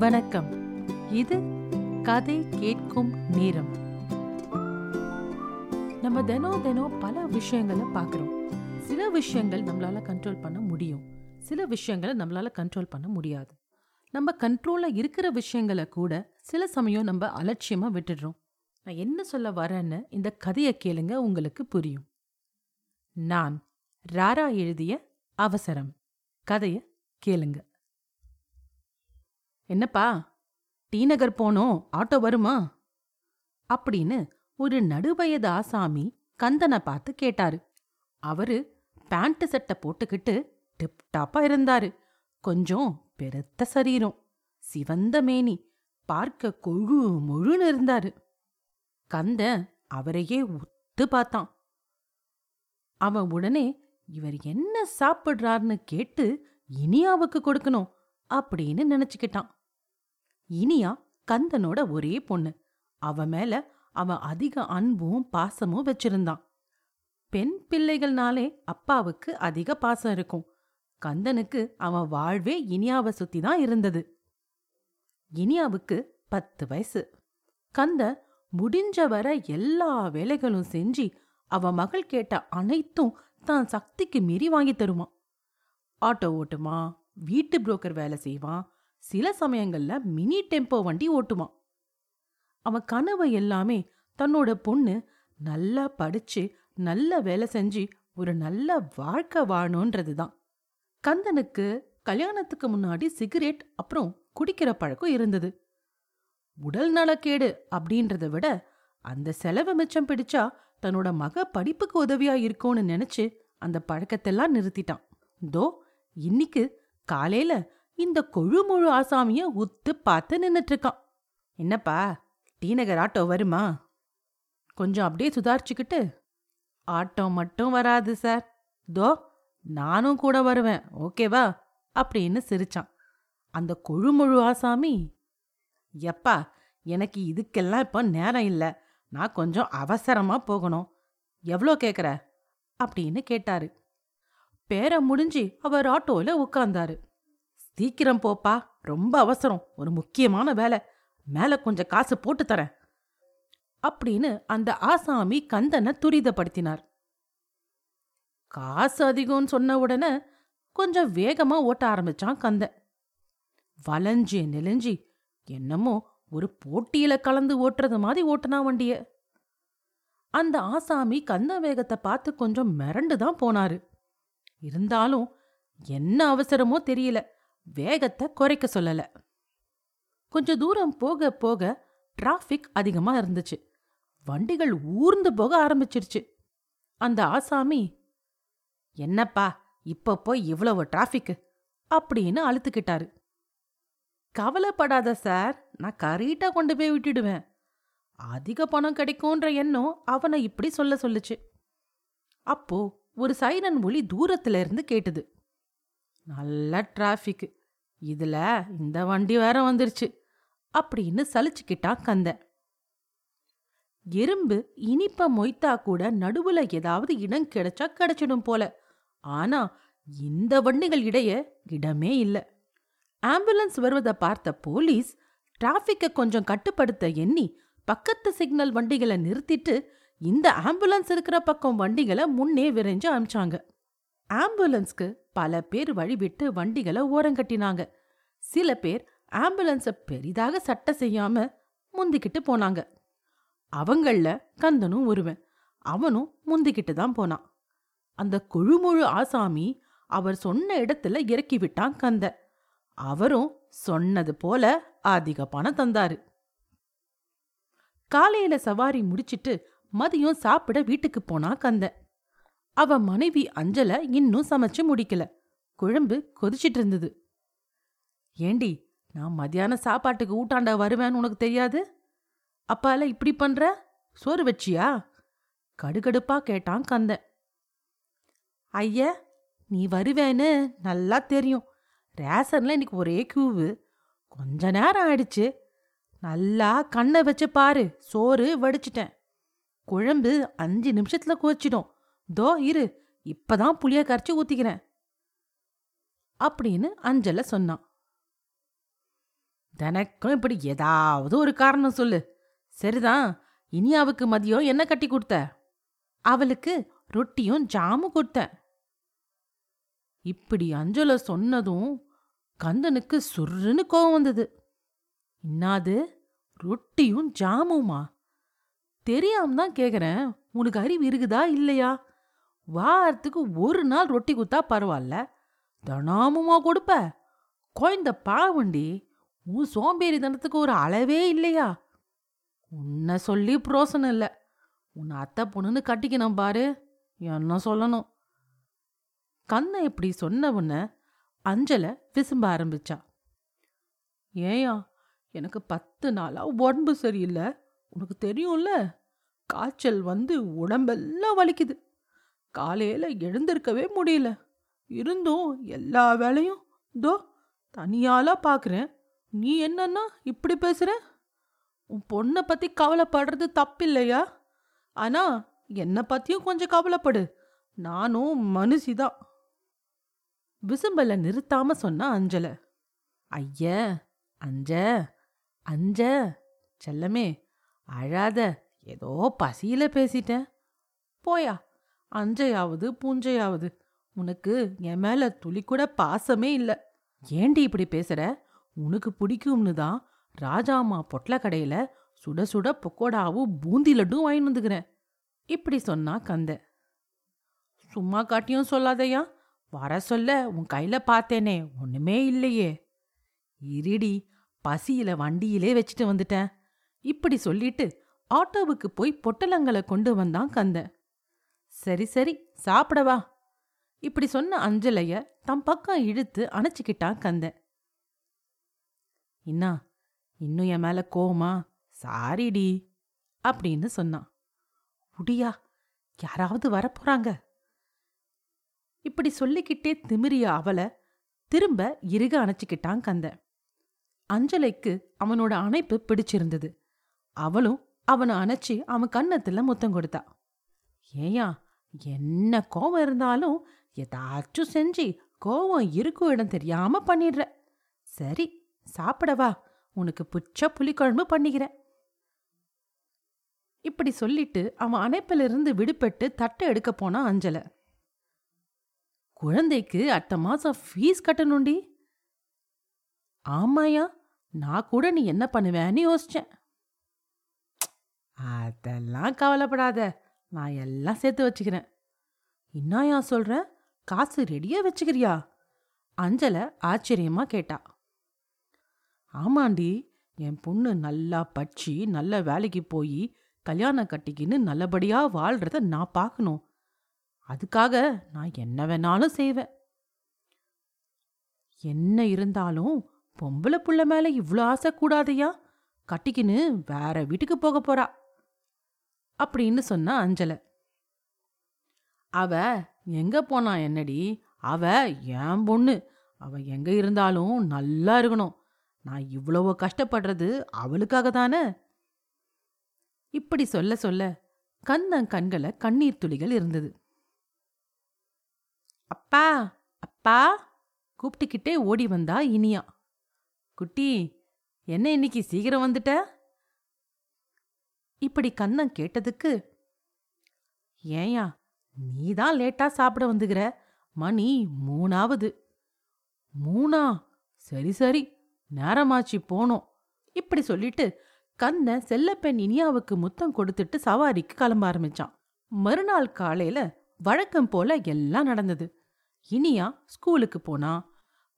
வணக்கம். இது கதை கேட்கும் நேரம். நம்ம தினம் தினம் பல விஷயங்களை பார்க்குறோம். சில விஷயங்கள் நம்மளால கண்ட்ரோல் பண்ண முடியும். சில விஷயங்களை நம்மளால கண்ட்ரோல் பண்ண முடியாது. நம்ம கண்ட்ரோலில் இருக்கிற விஷயங்களை கூட சில சமயம் நம்ம அலட்சியமாக விட்டுடுறோம். நான் என்ன சொல்ல வரேன்னு இந்த கதையை கேளுங்க உங்களுக்கு புரியும். நான் ராரா எழுதிய அவசரம். கதையை கேளுங்க. என்னப்பா? டி நகர் போனோம் ஆட்டோ வருமா? அப்படின்னு ஒரு நடுவயது ஆசாமி கந்தனை பார்த்து கேட்டாரு. அவரு பேண்ட் சட்டை போட்டுக்கிட்டு டிப்டாப்பா இருந்தாரு. கொஞ்சம் பெருத்த சரீரம். சிவந்த மேனி. பார்க்க கொழு முழுன்னு இருந்தாரு. கந்த அவரையே உத்து பார்த்தான். அவன் உடனே இவர் என்ன சாப்பிடுறார்னு கேட்டு இனியாவுக்கு கொடுக்கணும் அப்படின்னு நினைச்சுக்கிட்டான். இனியா கந்தனோட ஒரே பொண்ணு. அவ மேல அவன் அதிக அன்பும் பாசமும் வச்சிருந்தான். பெண் பிள்ளைகள்னாலே அப்பாவுக்கு அதிக பாசம் இருக்கும். கந்தனுக்கு அவன் வாழ்வே இனியாவை சுத்தி தான் இருந்தது. இனியாவுக்கு பத்து வயசு. கந்த முடிஞ்ச வர எல்லா வேலைகளும் செஞ்சு அவ மகள் கேட்ட அனைத்தும் தான் சக்திக்கு மீறி வாங்கி தருவான். ஆட்டோ ஓட்டுமா வீட்டு புரோக்கர் வேலை செய்வான் சில சமயங்கள்ல மினி டெம்போ வண்டி ஓட்டுவான். அவன் கனவு எல்லாமே தன்னோட பொண்ணு நல்லா படிச்சு நல்ல வேலை செஞ்சு ஒரு நல்ல வாழ்க்கை வாழணுன்றது தான் கந்தனுக்கு கல்யாணத்துக்கு முன்னாடி சிகரெட் அப்புறம் குடிக்கிற பழக்கம் இருந்தது. உடல் நலக்கேடு அப்படின்றத விட அந்த செலவு மிச்சம் பிடிச்சா தன்னோட மக படிப்புக்கு உதவியா இருக்கும்னு நினைச்சு அந்த பழக்கத்தெல்லாம் நிறுத்திட்டான். தோ இன்னைக்கு காலையில இந்த கொழுமுழு ஆசாமிய உத்து பார்த்து நின்னுட்டு இருக்கான் என்னப்பா டீநகர் ஆட்டோ வருமா? கொஞ்சம் அப்படியே சுதாரிச்சுக்கிட்டு ஆட்டோ மட்டும் வராது சார். தோ நானும் கூட வருவேன் ஓகேவா? அப்படின்னு சிரிச்சான். அந்த கொழுமுழு ஆசாமி எப்பா எனக்கு இதுக்கெல்லாம் இப்போ நேரம் இல்லை. நான் கொஞ்சம் அவசரமா போகணும். எவ்வளோ கேட்குற அப்படின்னு கேட்டாரு. பேர முடிஞ்சு அவர் ஆட்டோவில் உட்கார்ந்தாரு. சீக்கிரம் போப்பா. ரொம்ப அவசரம். ஒரு முக்கியமான வேலை. மேல கொஞ்சம் காசு போட்டு தரேன். அப்படின்னு அந்த ஆசாமி கந்தனை துரிதப்படுத்தினார். காசு அதிகம்னு சொன்ன உடனே கொஞ்சம் வேகமா ஓட்ட ஆரம்பிச்சான் கந்தன். வளைஞ்சி நெலிஞ்சி என்னமோ ஒரு போட்டியில கலந்து ஓட்டுறது மாதிரி ஓட்டுனா வண்டிய. அந்த ஆசாமி கந்த வேகத்தை பார்த்து கொஞ்சம் மிரண்டு தான் போனாரு. இருந்தாலும் என்ன அவசரமோ தெரியல. வேகத்தை குறைக்க சொல்லல. கொஞ்ச தூரம் போக போக டிராஃபிக் அதிகமா இருந்துச்சு. வண்டிகள் ஊர்ந்து போக ஆரம்பிச்சிருச்சு. அந்த ஆசாமி என்னப்பா இப்ப போய் இவ்வளவு டிராஃபிக் அப்படின்னு அழுத்துக்கிட்டாரு. கவலைப்படாத சார் நான் கரீட்டா கொண்டு போய் விட்டுடுவேன். அதிக பணம் கிடைக்கும்ன்ற எண்ணம் அவனை இப்படி சொல்ல சொல்லுச்சு. அப்போ ஒரு சைரன் ஒளி தூரத்துல இருந்து கேட்டுது. நல்ல டிராஃபிக்கு. இதில் இந்த வண்டி வேற வந்துருச்சு. அப்படின்னு சலிச்சுக்கிட்டான் கந்தன். எறும்பு இனிப்ப மொய்த்தா கூட நடுவுல ஏதாவது இடம் கிடைச்சா கிடைச்சிடும் போல. ஆனா இந்த வண்டிகள் இடையே இடமே இல்லை. ஆம்புலன்ஸ் வருவதை பார்த்த போலீஸ் டிராஃபிக்கை கொஞ்சம் கட்டுப்படுத்த எண்ணி பக்கத்து சிக்னல் வண்டிகளை நிறுத்திட்டு இந்த ஆம்புலன்ஸ் இருக்கிற பக்கம் வண்டிகளை முன்னே விரைஞ்சு அனுப்பிச்சாங்க. ஆம்புலன்ஸ்க்கு பல பேர் வழிவிட்டு வண்டிகளை ஓரங்கட்டினாங்க சில பேர் ஆம்புலன்ஸை பெரிதாக சட்டை செய்யாம முந்திக்கிட்டு போனாங்க. அவங்கள கந்தனும் ஒருவன். அவனும் முந்திக்கிட்டு தான் போனான். அந்த குழுமுழு ஆசாமி அவர் சொன்ன இடத்துல இறக்கி விட்டான் கந்த. அவரும் சொன்னது போல அதிக பணம் தந்தாரு. காலையில சவாரி முடிச்சிட்டு மதியம் சாப்பிட வீட்டுக்கு போனா கந்த. அவ மனைவி அஞ்சல இன்னும் சமைச்சு முடிக்கல. குழம்பு கொதிச்சிட்டு இருந்தது ஏண்டி நான் மத்தியான சாப்பாட்டுக்கு ஊட்டாண்ட வருவேன்னு உனக்கு தெரியாது? அப்பால இப்படி பண்ற? சோறு வச்சியா? கடுகடுப்பா கேட்டான் கந்த. ஐய நீ வருவேன்னு நல்லா தெரியும். ரேசன்ல இன்னைக்கு ஒரே கியூவு. கொஞ்ச நேரம் ஆயிடுச்சு. நல்லா கண்ணை வச்சு பாரு சோறு வடிச்சிட்டேன். குழம்பு அஞ்சு நிமிஷத்துல கோச்சிடும் தோ இரு. இப்பதான் புளிய கரைச்சி ஊத்திக்கிறேன். அப்படின்னு அஞ்சல சொன்னான் தனக்கும் இப்படி ஏதாவது ஒரு காரணம் சொல்லு. சரிதான். இனியாவுக்கு மதியம் என்ன கட்டி கொடுத்த? அவளுக்கு ரொட்டியும் ஜாமும் கொடுத்தேன். இப்படி அஞ்சல சொன்னதும் கந்தனுக்கு சுருன்னு கோவம் வந்தது. இன்னாது? ரொட்டியும் ஜாமுமா? தெரியாம தான் கேக்குறேன். உனக்கு அறிவு இருக்குதா இல்லையா? வாரத்துக்கு ஒரு நாள் ரொட்டி குத்தா பரவாயில்ல. தினாமுமா கொடுப்ப. குழந்த பாவண்டி உன் சோம்பேறித்தனத்துக்கு ஒரு அளவே இல்லையா? உன்னை சொல்லி புரோசனம் இல்லை. உன்னை அத்தை பொண்ணுன்னு கட்டிக்கணும் பாரு. என்ன சொல்லணும்? கண்ணை இப்படி சொன்ன உன்னை அஞ்சலை விசும்ப ஆரம்பிச்சா. ஏயா எனக்கு பத்து நாளாக உடம்பு சரியில்லை. உனக்கு தெரியும்ல? காய்ச்சல் வந்து உடம்பெல்லாம் வலிக்குது. காலையில எழுந்திருக்கவே முடியல. இருந்தும் எல்லா வேலையும் தோ தனியாலாம் பார்க்குறேன் நீ என்னன்னா இப்படி பேசுற? உன் பொண்ணை பத்தி கவலைப்படுறது தப்பில்லையா? ஆனா என்னை பத்தியும் கொஞ்சம் கவலைப்படு. நானும் மனுஷிதான். விசும்பல நிறுத்தாம சொன்னா அஞ்சல. ஐய அஞ்ச அஞ்ச. செல்லமே அழாத. ஏதோ பசியில பேசிட்டேன். போயா. அஞ்சையாவது பூஞ்சையாவது. உனக்கு என் மேல துளி கூட பாசமே இல்ல. ஏண்டி இப்படி பேசுற? உனக்கு பிடிக்கும்னு தான் ராஜாமா பொட்ல கடையில சுட சுட பொக்கோடாவும் பூந்தி லட்டும் வாங்கி வந்துக்கிறேன். இப்படி சொன்னா கந்த. சும்மா காட்டியும் சொல்லாதையா. வர சொல்ல உன் கையில பார்த்தேனே ஒண்ணுமே இல்லையே. இருடி பசியில வண்டியிலே வச்சுட்டு வந்துட்டேன். இப்படி சொல்லிட்டு ஆட்டோவுக்கு போய் பொட்டலங்களை கொண்டு வந்தான் கந்தன் சரி சரி சாப்பிடவா இப்படி சொன்ன அஞ்சலைய தம் பக்கம் இழுத்து அணைச்சிக்கிட்டான் கந்தன். இன்னா இன்னும் என் மேல கோவமா? சாரிடி அப்படின்னு சொன்னான். உடியா யாராவது வரப்போறாங்க? இப்படி சொல்லிக்கிட்டே திமிரிய அவளை திரும்ப இறுக அணைச்சிக்கிட்டான் கந்தன். அஞ்சலைக்கு அவனோட அணைப்பு பிடிச்சிருந்தது. அவளும் அவனை அணைச்சி அவன் கன்னத்துல முத்தம் கொடுத்தா. ஏயா என்ன கோவம் இருந்தாலும் ஏதாச்சும் செஞ்சு கோவம் இருக்கும் இடம் தெரியாம பண்ணிடுற. சரி சாப்பிடவா உனக்கு புச்ச புளிக்குழம்பு பண்ணிக்கிறேன். இப்படி சொல்லிட்டு அவன் அணைப்பிலிருந்து விடுபட்டு தட்டை எடுக்க போனான் அஞ்சல. குழந்தைக்கு அடுத்த மாசம் ஃபீஸ் கட்டணுண்டி ஆமாயா நான் கூட நீ என்ன பண்ணுவேன்னு யோசிச்சேன். அதெல்லாம் கவலைப்படாத. நான் எல்லாம் சேர்த்து வச்சுக்கிறேன். இன்னாயா சொல்ற? காசு ரெடியா வச்சுக்கிறியா? அஞ்சல ஆச்சரியமா கேட்டா. ஆமாண்டி என் பொண்ணு நல்லா படிச்சு நல்ல வேலைக்கு போய் கல்யாணம் கட்டிக்கின்னு நல்லபடியா வாழ்றத நான் பார்க்கணும் அதுக்காக நான் என்ன வேணாலும் செய்வேன். என்ன இருந்தாலும் பொம்பளை புள்ள மேல இவ்ளோ ஆசை கூடாதையா? கட்டிக்கின்னு வேற வீட்டுக்கு போக போறா. அப்படின்னு சொன்னா அஞ்சல. அவ எங்க போனா என்னடி? அவ என் பொண்ணு. அவ எங்க இருந்தாலும் நல்லா இருக்கணும். நான் இவ்வளவு கஷ்டப்படுறது அவளுக்காக தானே? இப்படி சொல்ல சொல்ல கண்ணன் கண்களை கண்ணீர் துளிகள் இருந்தது. அப்பா அப்பா கூப்பிட்டுக்கிட்டே ஓடி வந்தா இனியா. குட்டி என்ன இன்னைக்கு சீக்கிரம் வந்துட்ட? இப்படி கண்ணன் கேட்டதுக்கு ஏயா நீதான் லேட்டா சாப்பிட வந்துகிற. மணி மூணாவது. மூணா? சரி சரி நேரமாச்சு போனோம். இப்படி சொல்லிட்டு கண்ணன் செல்லப்பெண் இனியாவுக்கு முத்தம் கொடுத்துட்டு சவாரிக்கு கிளம்ப ஆரம்பிச்சான். மறுநாள் காலையில வழக்கம் போல எல்லாம் நடந்தது. இனியா ஸ்கூலுக்கு போனா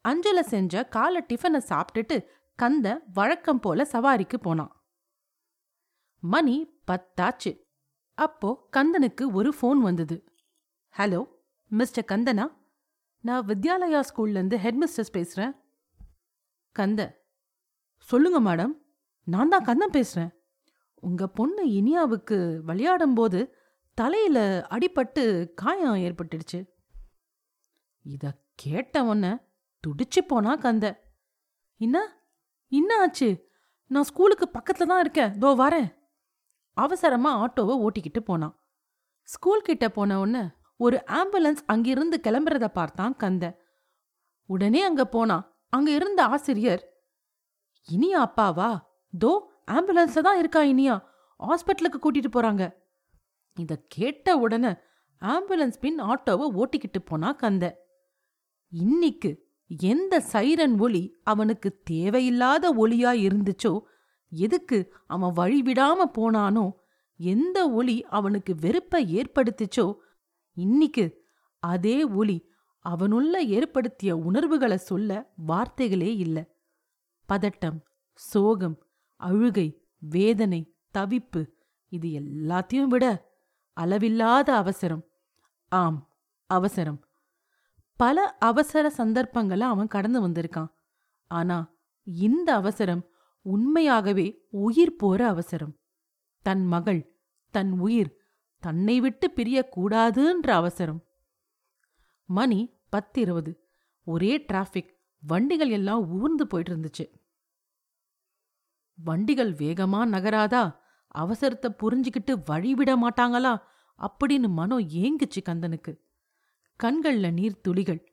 அஞ்சல செஞ்ச காலை டிஃபனை சாப்பிட்டுட்டு கந்த வழக்கம் போல சவாரிக்கு போனான். மணி பத்தாச்சு. அப்போ கந்தனுக்கு ஒரு ஃபோன் வந்தது. ஹலோ மிஸ்டர் கந்தனா? நான் வித்யாலயா ஸ்கூல்லேருந்து ஹெட்மிஸ்டர்ஸ் பேசுகிறேன் கந்த சொல்லுங்க மேடம் நான் தான் கந்தன் பேசுகிறேன் உங்கள் பொண்ணு இனியாவுக்கு விளையாடும்போது தலையில் அடிபட்டு காயம் ஏற்பட்டுடுச்சு. இதை கேட்ட உடனே துடிச்சு போனா கந்த. என்ன? என்ன ஆச்சு? நான் ஸ்கூலுக்கு பக்கத்தில் தான் இருக்கேன். தோ வரேன். அவசரமா ஆட்டோவை ஓட்டிக்கிட்டு போனான். ஸ்கூல் கிட்ட போன உடனே ஒரு ஆம்புலன்ஸ் அங்கிருந்து கிளம்புறத பார்த்தான் கந்த. உடனே அங்க போனான். அங்க இருந்த ஆசிரியர் இனியா அப்பாவா? தோ ஆம்புலன்ஸ்ல தான் இருக்கா இனியா? ஹாஸ்பிட்டலுக்கு கூட்டிட்டு போறாங்க. இத கேட்ட உடனே ஆம்புலன்ஸ் பின் ஆட்டோவை ஓட்டிக்கிட்டு போனா கந்த. இன்னிக்கு எந்த சைரன் ஒலி அவனுக்கு தேவையில்லாத ஒலியா இருந்துச்சோ எதுக்கு அவன் வழி விடாம போனானோ? எந்த ஒளி அவனுக்கு வெறுப்பை ஏற்படுத்திச்சோ? இன்னிக்கு அதே ஒளி அவனுள்ள ஏற்படுத்திய உணர்வுகளை சொல்ல வார்த்தைகளே இல்ல. பதட்டம் சோகம் அழுகை வேதனை தவிப்பு இது எல்லாத்தையும் விட அளவில்லாத அவசரம். ஆம் அவசரம். பல அவசர சந்தர்ப்பங்களை அவன் கடந்து வந்திருக்கான். ஆனா இந்த அவசரம் உண்மையாகவே உயிர் போற அவசரம். தன் மகள் தன் உயிர் தன்னை விட்டு பிரியக்கூடாதுன்ற அவசரம். மணி பத்து இருபது ஒரே டிராஃபிக் வண்டிகள் எல்லாம் ஊர்ந்து போயிட்டு இருந்துச்சு வண்டிகள் வேகமா நகராதா? அவசரத்தை புரிஞ்சுக்கிட்டு வழிவிட மாட்டாங்களா? அப்படின்னு மனம் ஏங்குச்சு கந்தனுக்கு. கண்கள்ல நீர் துளிகள்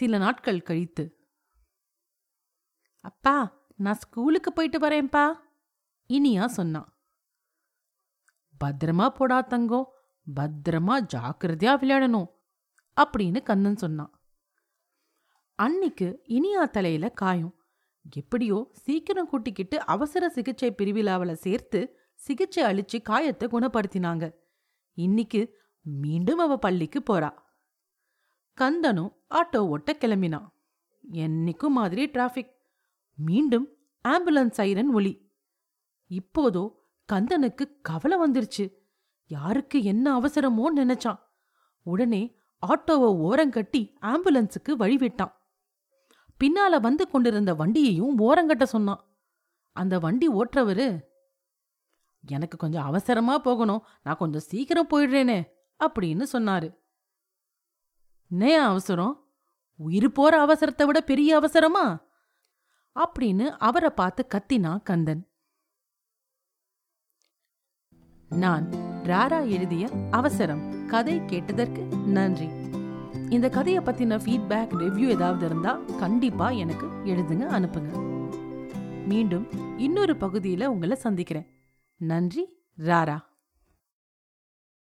சில நாட்கள் கழித்து. அப்பா நான் ஸ்கூலுக்கு போயிட்டு வரேன்ப்பா இனியா சொன்னான் பத்திரமா போடா தங்கம் பத்திரமா ஜாக்கிரதையா விளையாடணும் அப்படின்னு கண்ணன் சொன்னான் அன்னிக்கு இனியா தலையில காயம். எப்படியோ சீக்கிரம் கூட்டிக்கிட்டு அவசர சிகிச்சை பிரிவில் அவளை சேர்த்து சிகிச்சை அளிச்சு காயத்தை குணப்படுத்தினாங்க. இன்னிக்கு மீண்டும் அவ பள்ளிக்கு போறா. கந்தனும் ஆட்டோ ஓட்ட கிளம்பினான். என்னைக்கும் மாதிரி டிராஃபிக் மீண்டும் ஆம்புலன்ஸ் சைரன் ஒளி இப்போதோ கந்தனுக்கு கவலை வந்துருச்சு. யாருக்கு என்ன அவசரமோ நினைச்சான். உடனே ஆட்டோவை ஓரங்கட்டி ஆம்புலன்ஸுக்கு வழிவிட்டான் பின்னால வந்து கொண்டிருந்த வண்டியையும் ஓரங்கட்ட சொன்னான். அந்த வண்டி ஓட்டுறவரு எனக்கு கொஞ்சம் அவசரமா போகணும். நான் கொஞ்சம் சீக்கிரம் போயிடுறேனே அப்படின்னு சொன்னாரு. என்னையா அவசரம்? உயிர் போற அவசரத்தை விட பெரிய அவசரமா? அப்படின்னு அவரை பார்த்து கத்தினா கந்தன். நான் ராரா எழுதிய அவசரம். கதை கேட்டதற்கு நன்றி. இந்த கதையை பத்தின ஃபீட்பேக் ரிவ்யூ ஏதாவது இருந்தா கண்டிப்பா எனக்கு எழுதுங்க அனுப்புங்க. மீண்டும் இன்னொரு பகுதியில் உங்களை சந்திக்கிறேன். நன்றி ராரா.